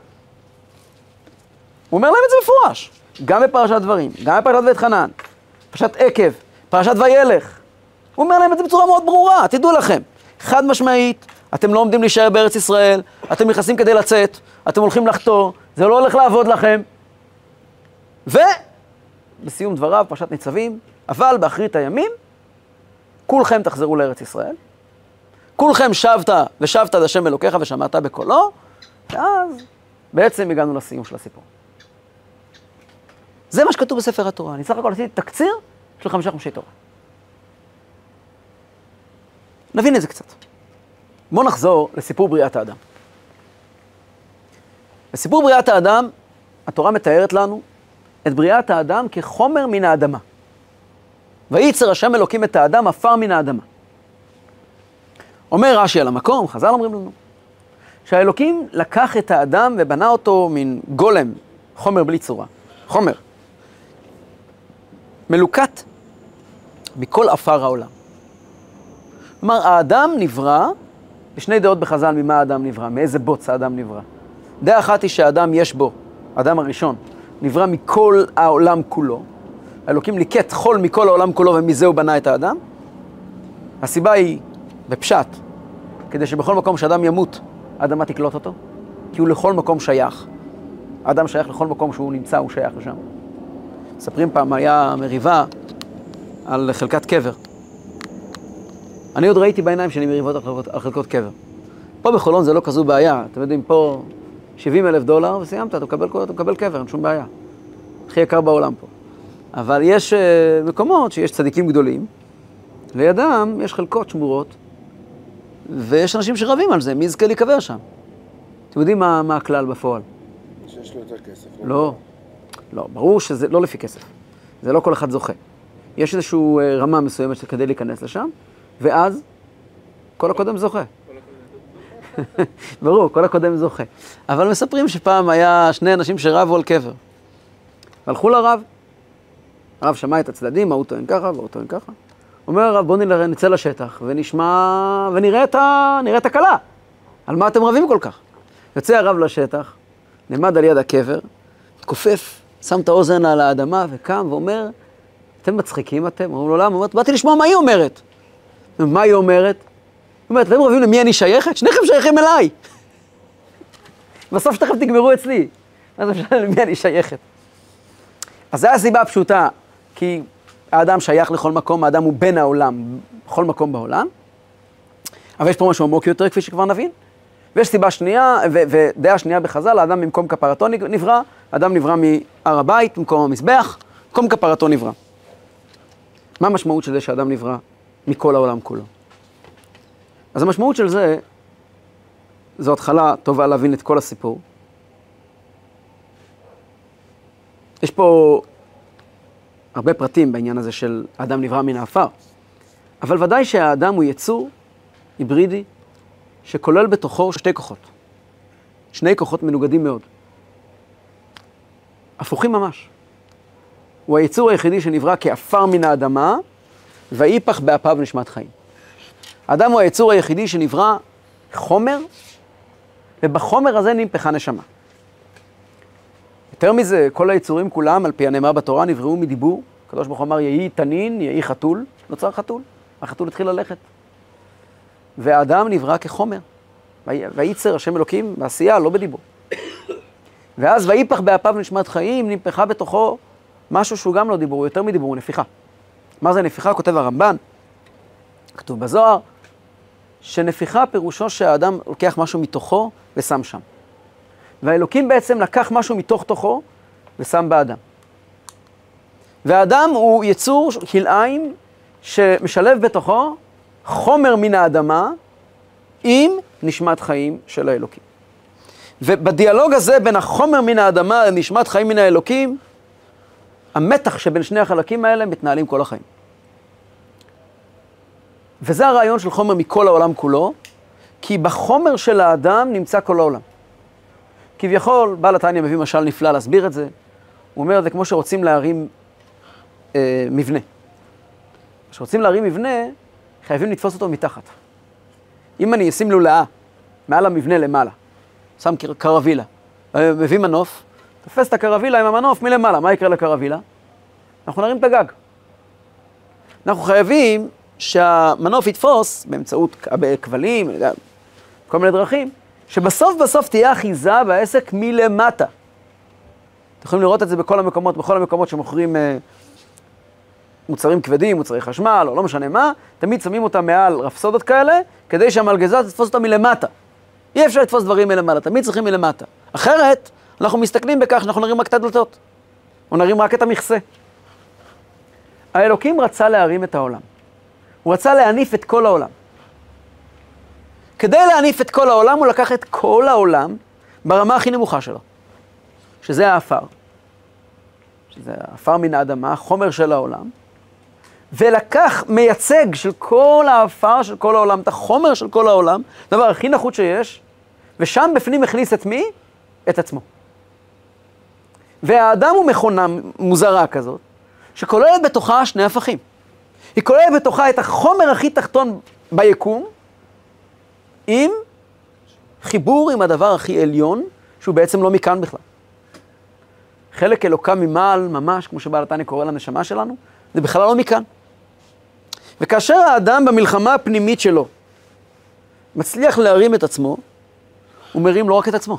הוא אומר להם את זה מפורש, גם בפרשת דברים, גם בפרשת בית חנן, פרשת עקב, פרשת וילך. הוא אומר להם את זה בצורה מאוד ברורה, תדעו לכם, חד משמעית, אתם לא עומדים להישאר בארץ ישראל, אתם נכנסים כדי לצאת, אתם הולכים לחתור, זה לא הולך לעבוד לכם. ובסיום דבריו, פרשת ניצבים, אבל באחרית הימים, כולכם תחזרו לארץ ישראל, כולכם שבת ושבת עד השם אלוקיך ושמעת בקולו, ואז בעצם הגענו לסיום של הסיפור. זה מה שכתוב בספר התורה. אני סך הכל עשיתי תקציר של חמישה חומשי תורה. נבין את זה קצת. בואו נחזור לסיפור בריאת האדם. בסיפור בריאת האדם, התורה מתארת לנו את בריאת האדם כחומר מן האדמה. וייצר השם אלוקים את האדם עפר מן האדמה. אומר רש"י על המקום, חז"ל אומרים לנו, שהאלוקים לקח את האדם ובנה אותו מן גולם, חומר בלי צורה, חומר, מלוקט מכל עפר העולם. כלומר, האדם נברא, בשני דעות בחז"ל ממה האדם נברא, מאיזה בוץ האדם נברא. דעה אחת היא שהאדם יש בו, האדם הראשון, נברא מכל העולם כולו. האלוקים ליקט חול מכל העולם כולו ומזה הוא בנה את האדם. הסיבה היא בפשט, כדי שבכל מקום שאדם ימות, האדמה תקלוט אותו, כי הוא לכל מקום שייך. האדם שייך לכל מקום שהוא נמצא, הוא שייך לשם. מספרים פעם, היה מריבה על חלקת קבר. אני עוד ראיתי בעיניים שאני מריבות על חלקות, על חלקות קבר. פה בחולון זה לא כזו בעיה, אתם יודעים, פה 70 אלף דולר וסיימת, אתה מקבל, אתה מקבל קבר, אין שום בעיה. הכי יקר בעולם פה. אבל יש uh, מקומות שיש צדיקים גדולים, לידם יש חלקות שמורות, ויש אנשים שרבים על זה, מי יזכה להיקבר שם? אתם יודעים מה, מה הכלל בפועל? שיש לו יותר כסף. לא, לא, ברור שזה לא לפי כסף. זה לא כל אחד זוכה. יש איזושהי אה, רמה מסוימת כדי להיכנס לשם, ואז כל הקודם זוכה. ברור, כל הקודם זוכה. אבל מספרים שפעם היה שני אנשים שרבו על קבר. הלכו לרב, הרב שמע את הצדדים, ההוא טוען ככה והוא טוען ככה. אומר הרב, בואו נצא לשטח ונשמע, ונראה את, ה... את הכלה. על מה אתם רבים כל כך? יוצא הרב לשטח, נעמד על יד הקבר, מתכופף, שם את האוזן על האדמה וקם ואומר, אתם מצחיקים אתם? אומרים לו, למה? באתי לשמוע מה היא אומרת. מה היא אומרת? היא אומרת, אתם רבים למי אני שייכת? שניכם שייכים אליי. בסוף שתכף תגמרו אצלי. מה זה משנה למי אני שייכת? אז זו הסיבה הפשוטה, כי האדם שייך לכל מקום, האדם הוא בן העולם, בכל מקום בעולם. אבל יש פה משהו עמוק יותר, כפי שכבר נבין. ויש סיבה שנייה, ו- ודעה שנייה בחז"ל, האדם במקום כפרתו נברא, האדם נברא מהר הבית, במקום המזבח, במקום כפרתו נברא. מה המשמעות של זה שאדם נברא מכל העולם כולו? אז המשמעות של זה, זו התחלה טובה להבין את כל הסיפור. יש פה הרבה פרטים בעניין הזה של האדם נברא מן העפר, אבל ודאי שהאדם הוא יצור היברידי שכולל בתוכו שתי כוחות. שני כוחות מנוגדים מאוד. הפוכים ממש. הוא היצור היחידי שנברא כעפר מן האדמה, ויפח באפיו נשמת חיים. האדם הוא היצור היחידי שנברא חומר, ובחומר הזה נמפחה נשמה. יותר מזה, כל היצורים כולם, על פי הנאמר בתורה, נבראו מדיבור. הקדוש ברוך הוא אמר, יהי תנין, יהי חתול, נוצר חתול. החתול התחיל ללכת. והאדם נברא כחומר. וייצר השם אלוקים בעשייה, לא בדיבור. ואז ויפח באפיו נשמת חיים, נמפחה בתוכו משהו שהוא גם לא דיבור, הוא יותר מדיבור, הוא נפיחה. מה זה נפיחה? כותב הרמב"ן, כתוב והאלוקים בעצם לקח משהו מתוך תוכו ושם באדם. והאדם הוא יצור כלאיים שמשלב בתוכו חומר מן האדמה עם נשמת חיים של האלוקים. ובדיאלוג הזה בין החומר מן האדמה לנשמת חיים מן האלוקים, המתח שבין שני החלקים האלה מתנהלים כל החיים. וזה הרעיון של חומר מכל העולם כולו, כי בחומר של האדם נמצא כל העולם. כביכול, בעל התניא מביא משל נפלא להסביר את זה. הוא אומר, זה כמו שרוצים להרים אה, מבנה. כשרוצים להרים מבנה, חייבים לתפוס אותו מתחת. אם אני אשים לולאה מעל המבנה למעלה, שם קר- קרווילה, אה, מביא מנוף, תופס את הקרווילה עם המנוף מלמעלה, מה יקרה לקרווילה? אנחנו נרים את הגג. אנחנו חייבים שהמנוף יתפוס באמצעות כ- בכבלים, אני יודע, כל מיני דרכים, שבסוף בסוף תהיה אחיזה בעסק מלמטה. אתם יכולים לראות את זה בכל המקומות, בכל המקומות שמוכרים אה, מוצרים כבדים, מוצרי חשמל, או לא משנה מה, תמיד שמים אותם מעל רפסודות כאלה, כדי שהמלגזה תתפוס אותם מלמטה. אי אפשר לתפוס דברים מלמעלה, תמיד צריכים מלמטה. אחרת, אנחנו מסתכלים בכך שאנחנו נרים רק את הדלתות, או נרים רק את המכסה. האלוקים רצה להרים את העולם. הוא רצה להניף את כל העולם. כדי להניף את כל העולם, הוא לקח את כל העולם ברמה הכי נמוכה שלו, שזה האפר. שזה האפר מן האדמה, חומר של העולם, ולקח מייצג של כל האפר של כל העולם, את החומר של כל העולם, הדבר הכי נחות שיש, ושם בפנים הכניס את מי? את עצמו. והאדם הוא מכונה מוזרה כזאת, שכוללת בתוכה שני הפכים. היא כוללת בתוכה את החומר הכי תחתון ביקום, עם חיבור עם הדבר הכי עליון, שהוא בעצם לא מכאן בכלל. חלק אלוקה ממעל, ממש, כמו שבעל התניא קורא לנשמה שלנו, זה בכלל לא מכאן. וכאשר האדם במלחמה הפנימית שלו מצליח להרים את עצמו, הוא מרים לא רק את עצמו,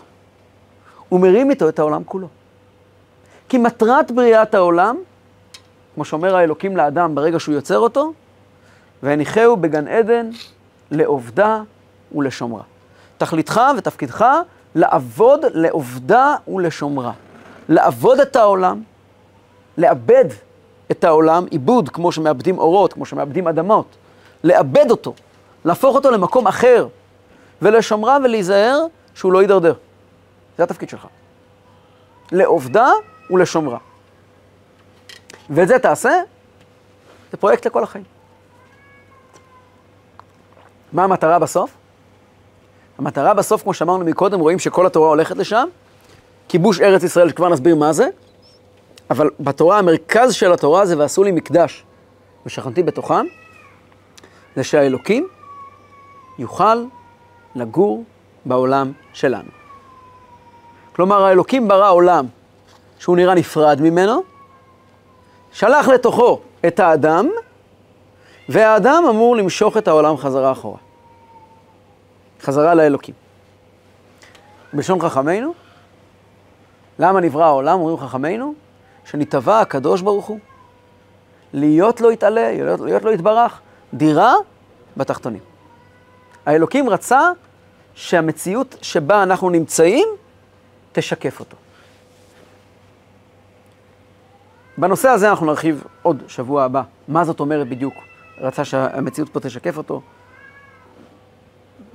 הוא מרים איתו את העולם כולו. כי מטרת בריאת העולם, כמו שאומר האלוקים לאדם ברגע שהוא יוצר אותו, והניחהו בגן עדן לעובדה ולשומרה. תכליתך ותפקידך לעבוד לעובדה ולשומרה. לעבוד את העולם, לאבד את העולם, עיבוד, כמו שמאבדים אורות, כמו שמאבדים אדמות, לאבד אותו, להפוך אותו למקום אחר, ולשומרה ולהיזהר שהוא לא יידרדר. זה התפקיד שלך. לעובדה ולשומרה. ואת זה תעשה, זה פרויקט לכל החיים. מה המטרה בסוף? המטרה בסוף, כמו שאמרנו מקודם, רואים שכל התורה הולכת לשם. כיבוש ארץ ישראל, שכבר נסביר מה זה, אבל בתורה, המרכז של התורה זה ועשו לי מקדש ושכנתי בתוכם, זה שהאלוקים יוכל לגור בעולם שלנו. כלומר, האלוקים ברא עולם שהוא נראה נפרד ממנו, שלח לתוכו את האדם, והאדם אמור למשוך את העולם חזרה אחורה. חזרה לאלוקים. בלשון חכמינו, למה נברא העולם, אומרים חכמינו? שנתבע הקדוש ברוך הוא, להיות לו יתעלה, להיות, להיות לו יתברך, דירה בתחתונים. האלוקים רצה שהמציאות שבה אנחנו נמצאים, תשקף אותו. בנושא הזה אנחנו נרחיב עוד שבוע הבא. מה זאת אומרת בדיוק? רצה שהמציאות פה תשקף אותו.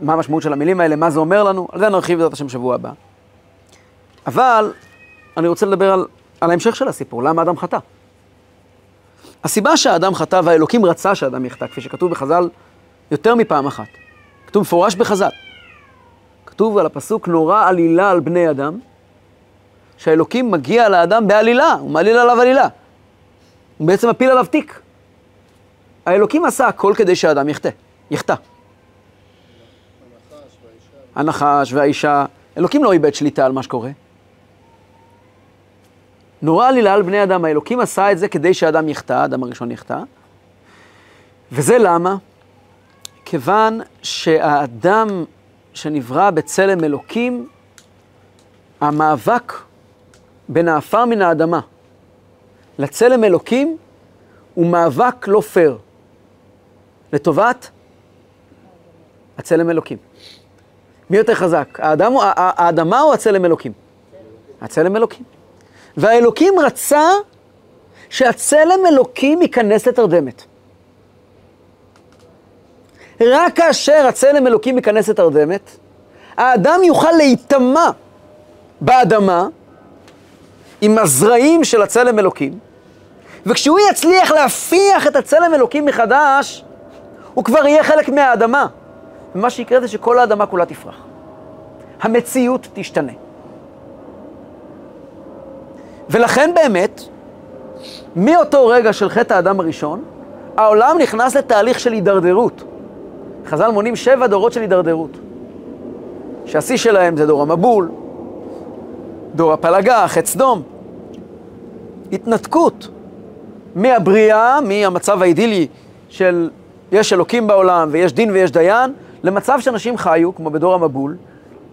מה המשמעות של המילים האלה, מה זה אומר לנו, על זה נרחיב בעזרת השם שבוע הבא. אבל אני רוצה לדבר על, על ההמשך של הסיפור, למה אדם חטא. הסיבה שהאדם חטא והאלוקים רצה שאדם יחטא, כפי שכתוב בחז"ל יותר מפעם אחת. כתוב מפורש בחז"ל. כתוב על הפסוק נורא עלילה על בני אדם, שהאלוקים מגיע לאדם בעלילה, הוא מעליל עליו עלילה. הוא בעצם מפיל עליו תיק. האלוקים עשה הכל כדי שהאדם יחטא, יחטא. הנחש והאישה, אלוקים לא איבד שליטה על מה שקורה. נורא עלילה על בני אדם, האלוקים עשה את זה כדי שהאדם יחטא, האדם הראשון יחטא. וזה למה? כיוון שהאדם שנברא בצלם אלוקים, המאבק בין האפר מן האדמה לצלם אלוקים הוא מאבק לא פייר, לטובת הצלם אלוקים. מי יותר חזק? האדם, האדמה או הצלם אלוקים? הצלם אלוקים. והאלוקים רצה שהצלם אלוקים ייכנס לתרדמת. רק כאשר הצלם אלוקים ייכנס לתרדמת, האדם יוכל להיטמע באדמה עם הזרעים של הצלם אלוקים, וכשהוא יצליח להפיח את הצלם אלוקים מחדש, הוא כבר יהיה חלק מהאדמה. ומה שיקרה זה שכל האדמה כולה תפרח. המציאות תשתנה. ולכן באמת, מאותו רגע של חטא האדם הראשון, העולם נכנס לתהליך של הידרדרות. חז"ל מונים שבע דורות של הידרדרות. שהשיא שלהם זה דור המבול, דור הפלגה, חטא סדום. התנתקות מהבריאה, מהמצב האידילי של יש אלוקים בעולם ויש דין ויש דיין, למצב שאנשים חיו, כמו בדור המבול,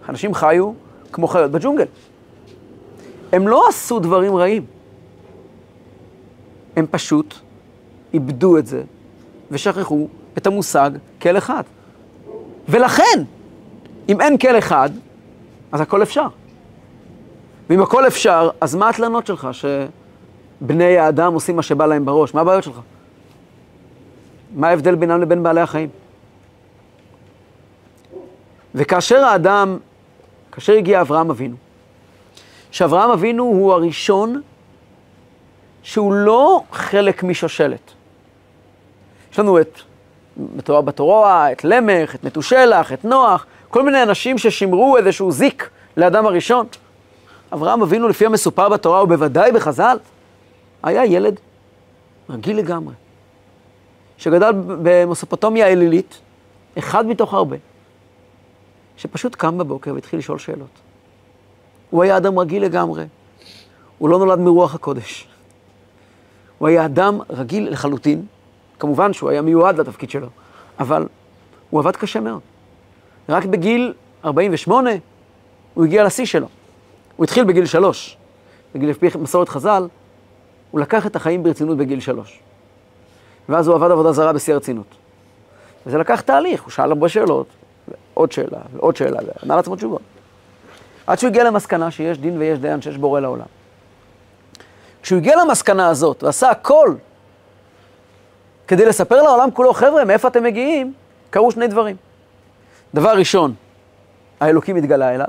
אנשים חיו כמו חיות בג'ונגל. הם לא עשו דברים רעים. הם פשוט איבדו את זה ושכחו את המושג כל אחד. ולכן, אם אין כל אחד, אז הכל אפשר. ואם הכל אפשר, אז מה התלונות שלך שבני האדם עושים מה שבא להם בראש? מה הבעיות שלך? מה ההבדל בינם לבין בעלי החיים? וכאשר האדם, כאשר הגיע אברהם אבינו, שאברהם אבינו הוא הראשון שהוא לא חלק משושלת. יש לנו את, בתורה בתורה, את למך, את מתושלח, את נוח, כל מיני אנשים ששימרו איזשהו זיק לאדם הראשון. אברהם אבינו, לפי המסופר בתורה, ובוודאי בחז"ל, היה ילד רגיל לגמרי, שגדל במסופוטומיה האלילית, אחד מתוך הרבה, שפשוט קם בבוקר והתחיל לשאול שאלות. הוא היה אדם רגיל לגמרי, הוא לא נולד מרוח הקודש. הוא היה אדם רגיל לחלוטין, כמובן שהוא היה מיועד לתפקיד שלו, אבל הוא עבד קשה מאוד. רק בגיל 48 הוא הגיע לשיא שלו. הוא התחיל בגיל שלוש, בגיל לפי מסורת חז"ל, הוא לקח את החיים ברצינות בגיל שלוש. ואז הוא עבד עבודה זרה בשיא הרצינות. וזה לקח תהליך, הוא שאל הרבה שאלות, עוד שאלה, ועוד שאלה, וענה לעצמו תשובות. עד שהוא הגיע למסקנה שיש דין ויש דיין, שיש בורא לעולם. כשהוא הגיע למסקנה הזאת ועשה הכל כדי לספר לעולם כולו, חבר'ה, מאיפה אתם מגיעים? קרו שני דברים. דבר ראשון, האלוקים התגלה אליו,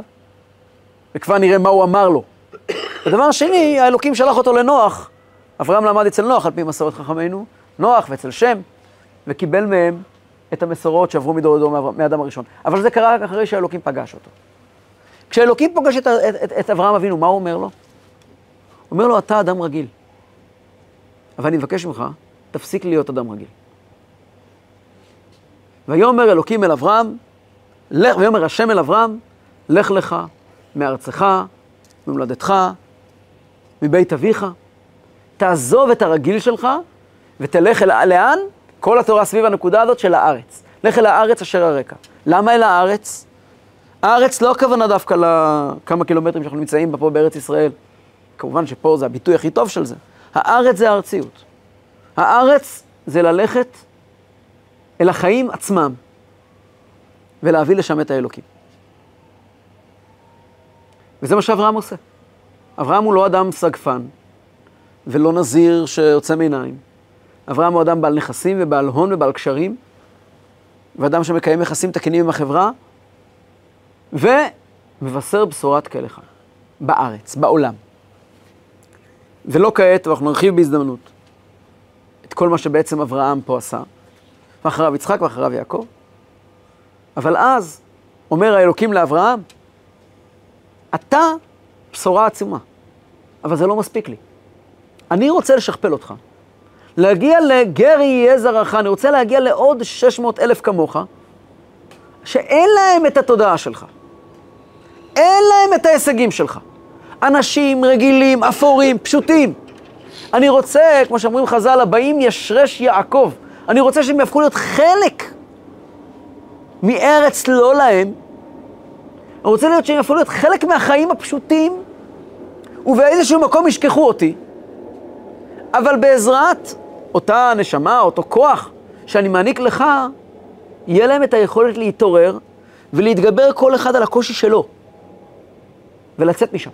וכבר נראה מה הוא אמר לו. ודבר שני, האלוקים שלח אותו לנוח. אברהם למד אצל נוח, על פי מסורת חכמינו, נוח ואצל שם, וקיבל מהם את המסורות שעברו מדור לדור מאדם הראשון. אבל זה קרה רק אחרי שהאלוקים פגש אותו. כשאלוקים פוגש את, את, את, את אברהם אבינו, מה הוא אומר לו? הוא אומר לו, אתה אדם רגיל, אבל אני מבקש ממך, תפסיק להיות אדם רגיל. ויאמר אלוקים אל אברהם, לך, ויאמר השם אל אברהם, לך לך מארצך, ממולדתך, מבית אביך, תעזוב את הרגיל שלך ותלך אל לאן? כל התורה סביב הנקודה הזאת של הארץ. לך אל הארץ אשר הרקע. למה אל הארץ? הארץ לא הכוונה דווקא לכמה קילומטרים שאנחנו נמצאים בה פה בארץ ישראל. כמובן שפה זה הביטוי הכי טוב של זה. הארץ זה הארציות. הארץ זה ללכת אל החיים עצמם ולהביא לשם את האלוקים. וזה מה שאברהם עושה. אברהם הוא לא אדם סגפן ולא נזיר שיוצא מעיניים. אברהם הוא אדם בעל נכסים ובעל הון ובעל קשרים, ואדם שמקיים יחסים תקינים עם החברה, ומבשר בשורת כל אחד, בארץ, בעולם. ולא כעת, ואנחנו נרחיב בהזדמנות, את כל מה שבעצם אברהם פה עשה, ואחריו יצחק ואחריו יעקב. אבל אז אומר האלוקים לאברהם, אתה בשורה עצומה, אבל זה לא מספיק לי. אני רוצה לשכפל אותך. להגיע לגר יהיה זרעך, אני רוצה להגיע לעוד 600 אלף כמוך, שאין להם את התודעה שלך. אין להם את ההישגים שלך. אנשים רגילים, אפורים, פשוטים. אני רוצה, כמו שאומרים חז"ל, הבאים ישרש יעקב. אני רוצה שהם יהפכו להיות חלק מארץ לא להם. אני רוצה להיות שהם יהפכו להיות חלק מהחיים הפשוטים, ובאיזשהו מקום ישכחו אותי. אבל בעזרת אותה נשמה, אותו כוח שאני מעניק לך, יהיה להם את היכולת להתעורר ולהתגבר כל אחד על הקושי שלו, ולצאת משם.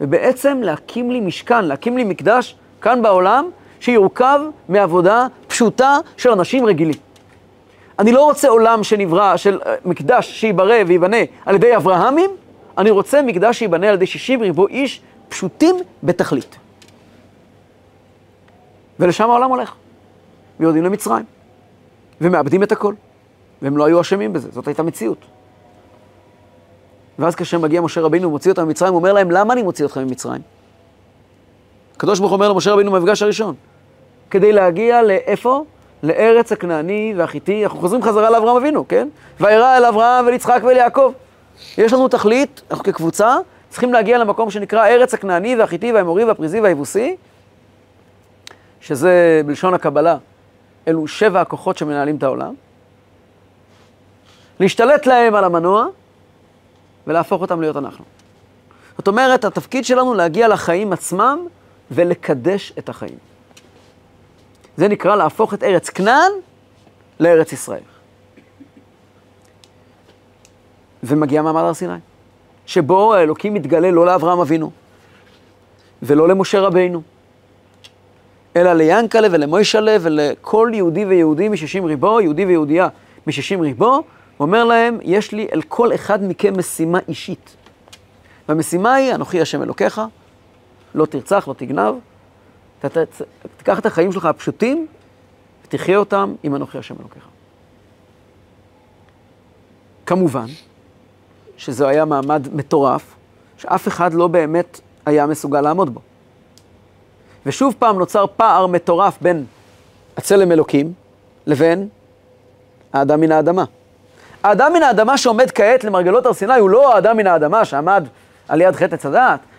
ובעצם להקים לי משכן, להקים לי מקדש כאן בעולם, שיורכב מעבודה פשוטה של אנשים רגילים. אני לא רוצה עולם שנברא, של אה, מקדש שייברא וייבנה על ידי אברהמים, אני רוצה מקדש שייבנה על ידי 60 ריבו איש פשוטים בתכלית. ולשם העולם הולך. ויורדים למצרים, ומאבדים את הכל. והם לא היו אשמים בזה, זאת הייתה מציאות. ואז כאשר מגיע משה רבינו ומוציא אותם ממצרים, הוא אומר להם, למה אני מוציא אתכם ממצרים? הקדוש ברוך הוא אומר למשה רבינו במפגש הראשון, כדי להגיע לאיפה? לארץ הכנעני והחיטי, אנחנו חוזרים חזרה לאברהם אבינו, כן? וירא אל אברהם וליצחק וליעקב. יש לנו תכלית, אנחנו כקבוצה, צריכים להגיע למקום שנקרא ארץ הכנעני והחיטי והאמורי והפריזי והיבוסי, שזה בלשון הקבלה, אלו שבע הכוחות שמנהלים את העולם. להשתלט להם על המנוע ולהפוך אותם להיות אנחנו. זאת אומרת, התפקיד שלנו להגיע לחיים עצמם ולקדש את החיים. זה נקרא להפוך את ארץ כנען לארץ ישראל. ומגיע מעמד הר סיני, שבו האלוקים מתגלה לא לאברהם אבינו, ולא למשה רבינו, אלא ליענקלה ולמוישלה ולכל יהודי ויהודי משישים ריבו, יהודי ויהודייה משישים ריבו, אומר להם, יש לי אל כל אחד מכם משימה אישית. והמשימה היא, אנוכי השם אלוקיך, לא תרצח, לא תגנב, אתה תיקח את החיים שלך הפשוטים ותחיה אותם עם אנוכי השם אלוקיך. כמובן שזה היה מעמד מטורף, שאף אחד לא באמת היה מסוגל לעמוד בו. ושוב פעם נוצר פער מטורף בין הצלם אלוקים לבין האדם מן האדמה. האדם מן האדמה שעומד כעת למרגלות הר סיני הוא לא האדם מן האדמה שעמד על יד חטא עץ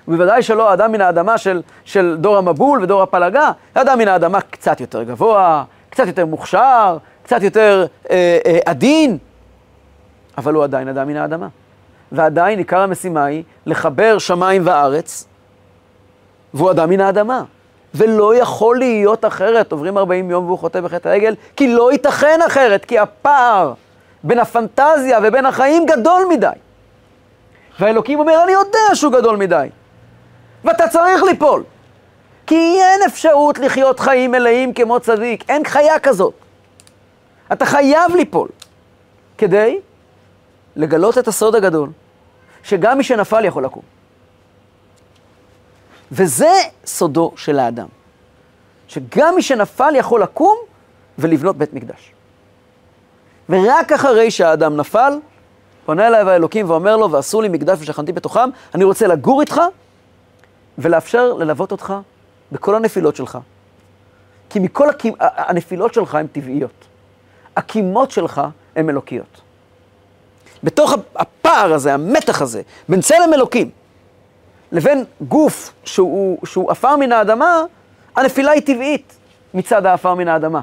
ובוודאי שלא האדם מן האדמה של, של דור המבול ודור הפלגה, האדם מן האדמה קצת יותר גבוה, קצת יותר מוכשר, קצת יותר אה, אה, עדין, אבל הוא עדיין אדם מן האדמה. ועדיין עיקר המשימה היא לחבר שמיים וארץ, והוא אדם מן האדמה. ולא יכול להיות אחרת, עוברים 40 יום והוא חוטא בחטא העגל, כי לא ייתכן אחרת, כי הפער בין הפנטזיה ובין החיים גדול מדי. והאלוקים אומר, אני יודע שהוא גדול מדי, ואתה צריך ליפול. כי אין אפשרות לחיות חיים מלאים כמו צדיק, אין חיה כזאת. אתה חייב ליפול, כדי לגלות את הסוד הגדול, שגם מי שנפל יכול לקום. וזה סודו של האדם, שגם מי שנפל יכול לקום ולבנות בית מקדש. ורק אחרי שהאדם נפל, פונה אליו האלוקים ואומר לו, ועשו לי מקדש ושכנתי בתוכם, אני רוצה לגור איתך ולאפשר ללוות אותך בכל הנפילות שלך. כי מכל הקימ... הנפילות שלך הן טבעיות. הקימות שלך הן אלוקיות. בתוך הפער הזה, המתח הזה, בין צלם אלוקים לבין גוף שהוא, שהוא עפר מן האדמה, הנפילה היא טבעית מצד העפר מן האדמה.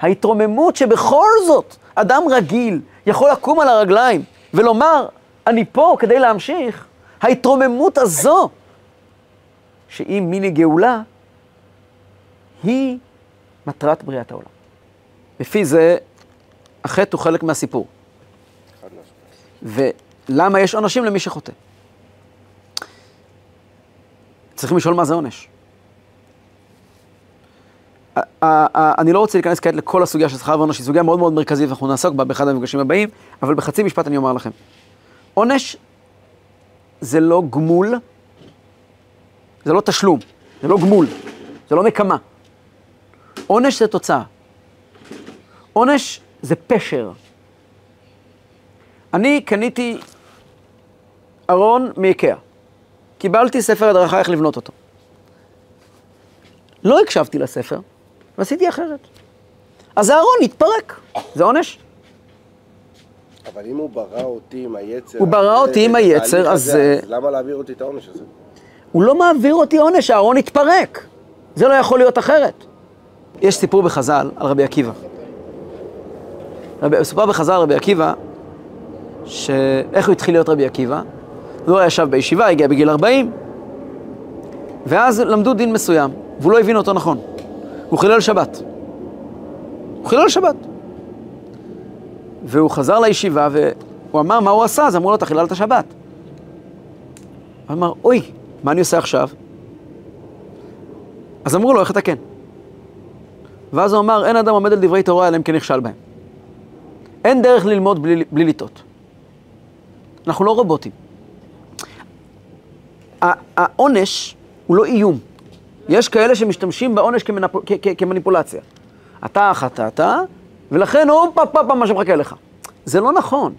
ההתרוממות שבכל זאת אדם רגיל יכול לקום על הרגליים ולומר, אני פה כדי להמשיך, ההתרוממות הזו, שהיא מיני גאולה, היא מטרת בריאת העולם. לפי זה, החטא הוא חלק מהסיפור. ולמה יש עונשים למי שחוטא? צריכים לשאול מה זה עונש. אני לא רוצה להיכנס כעת לכל הסוגיה של שכר ועונש, היא סוגיה מאוד מאוד מרכזית ואנחנו נעסוק בה באחד המפגשים הבאים, אבל בחצי משפט אני אומר לכם. עונש זה לא גמול, זה לא תשלום, זה לא גמול, זה לא נקמה. עונש זה תוצאה. עונש זה פשר. אני קניתי ארון מאיקאה. קיבלתי ספר הדרכה איך לבנות אותו. לא הקשבתי לספר, ועשיתי אחרת. אז הארון התפרק, זה עונש. אבל אם הוא ברא אותי עם היצר... הוא ברא אותי עם היצר, אז, אה, אז למה להעביר אותי את העונש הזה? הוא לא מעביר אותי עונש, הארון התפרק. זה לא יכול להיות אחרת. יש סיפור בחז"ל על רבי עקיבא. רבי, מסופר בחז"ל על רבי עקיבא, שאיך הוא התחיל להיות רבי עקיבא? הוא ישב בישיבה, הגיע בגיל 40, ואז למדו דין מסוים, והוא לא הבין אותו נכון. הוא חילל שבת. הוא חילל שבת. והוא חזר לישיבה הוא אמר מה הוא עשה, אז אמרו לו, אתה חיללת שבת. הוא אמר, אוי, מה אני עושה עכשיו? אז אמרו לו, איך לתקן? ואז הוא אמר, אין אדם עומד על דברי תורה אלא אם כן נכשל בהם. אין דרך ללמוד בלי, בלי לטעות. אנחנו לא רובוטים. העונש הוא לא איום. יש כאלה שמשתמשים בעונש כמנפ... כ- כ- כמניפולציה. אתה חטאת, ולכן הופה פה פה מה שמחכה לך. זה לא נכון.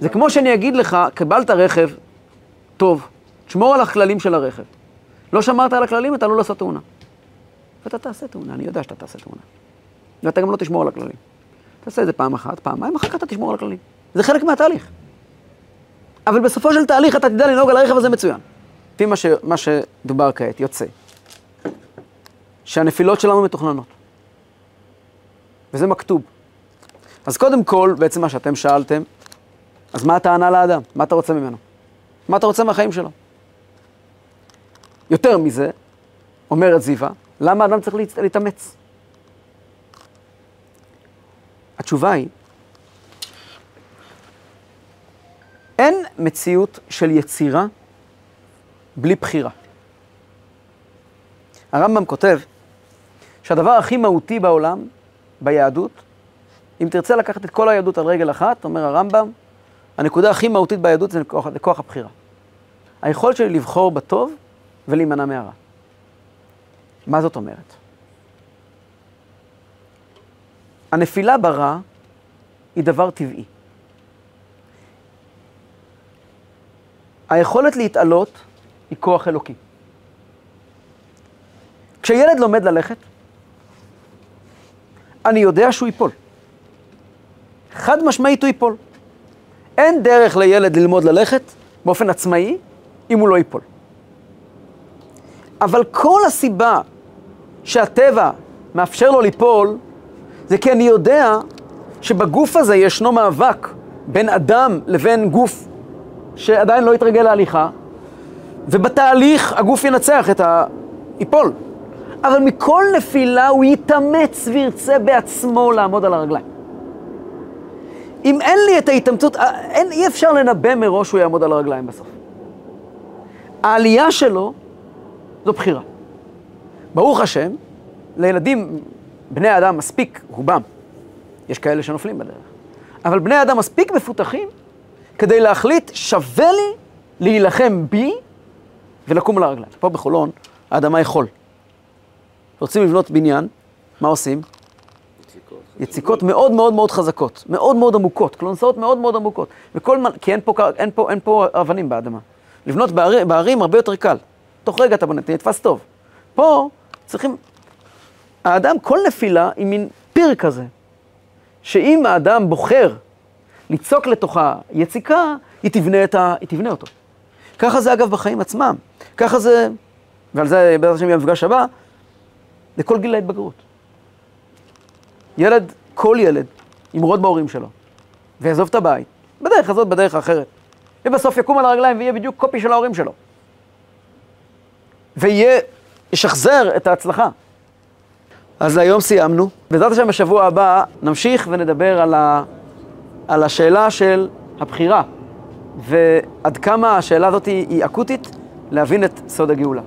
זה כמו שאני אגיד לך, קיבלת רכב, טוב, תשמור על הכללים של הרכב. לא שמרת על הכללים, אתה עלול לעשות תאונה. ואתה תעשה תאונה, אני יודע שאתה תעשה תאונה. ואתה גם לא תשמור על הכללים. תעשה את זה פעם אחת, פעמיים, אחר כך אתה תשמור על הכללים. זה חלק מהתהליך. אבל בסופו של תהליך אתה תדע לנהוג על הרכב הזה מצוין. לפי מה, ש... מה שדובר כעת, יוצא. שהנפילות שלנו מתוכננות. וזה מכתוב. אז קודם כל, בעצם מה שאתם שאלתם, אז מה הטענה לאדם? מה אתה רוצה ממנו? מה אתה רוצה מהחיים שלו? יותר מזה, אומרת זיווה, למה אדם צריך להתאמץ? התשובה היא, אין מציאות של יצירה בלי בחירה. הרמב"ם כותב שהדבר הכי מהותי בעולם, ביהדות, אם תרצה לקחת את כל היהדות על רגל אחת, אומר הרמב"ם, הנקודה הכי מהותית ביהדות זה כוח הבחירה. היכולת שלי לבחור בטוב ולהימנע מהרע. מה זאת אומרת? הנפילה ברע היא דבר טבעי. היכולת להתעלות היא כוח אלוקי. כשילד לומד ללכת, אני יודע שהוא ייפול. חד משמעית הוא ייפול. אין דרך לילד ללמוד ללכת באופן עצמאי אם הוא לא ייפול. אבל כל הסיבה שהטבע מאפשר לו ליפול, זה כי אני יודע שבגוף הזה ישנו מאבק בין אדם לבין גוף שעדיין לא התרגל להליכה, ובתהליך הגוף ינצח את ה... ייפול. אבל מכל נפילה הוא יתאמץ וירצה בעצמו לעמוד על הרגליים. אם אין לי את ההתאמצות, אין, אי אפשר לנבא מראש שהוא יעמוד על הרגליים בסוף. העלייה שלו זו בחירה. ברוך השם, לילדים, בני אדם מספיק, רובם, יש כאלה שנופלים בדרך, אבל בני אדם מספיק מפותחים כדי להחליט, שווה לי להילחם בי ולקום על הרגליים. פה בחולון, האדמה היא חול. רוצים לבנות בניין, מה עושים? יציקות מאוד מאוד מאוד חזקות, מאוד מאוד עמוקות, קלונסאות מאוד מאוד עמוקות. וכל מנ... כי אין פה, אין, פה, אין פה אבנים באדמה. לבנות בערים, בערים הרבה יותר קל. תוך רגע אתה בונה, נתפס טוב. פה צריכים... האדם, כל נפילה היא מין פיר כזה, שאם האדם בוחר ליצוק לתוכה יציקה, היא תבנה, את ה... היא תבנה אותו. ככה זה אגב בחיים עצמם. ככה זה, ועל זה בעזרת השם יהיה המפגש הבא, לכל גיל ההתבגרות. ילד, כל ילד, ימרוד בהורים שלו, ויעזוב את הבית, בדרך הזאת, בדרך האחרת, ובסוף יקום על הרגליים ויהיה בדיוק קופי של ההורים שלו. ויהיה, ישחזר את ההצלחה. אז להיום סיימנו. בעזרת השם בשבוע הבא נמשיך ונדבר על, ה, על השאלה של הבחירה, ועד כמה השאלה הזאת היא אקוטית להבין את סוד הגאולה.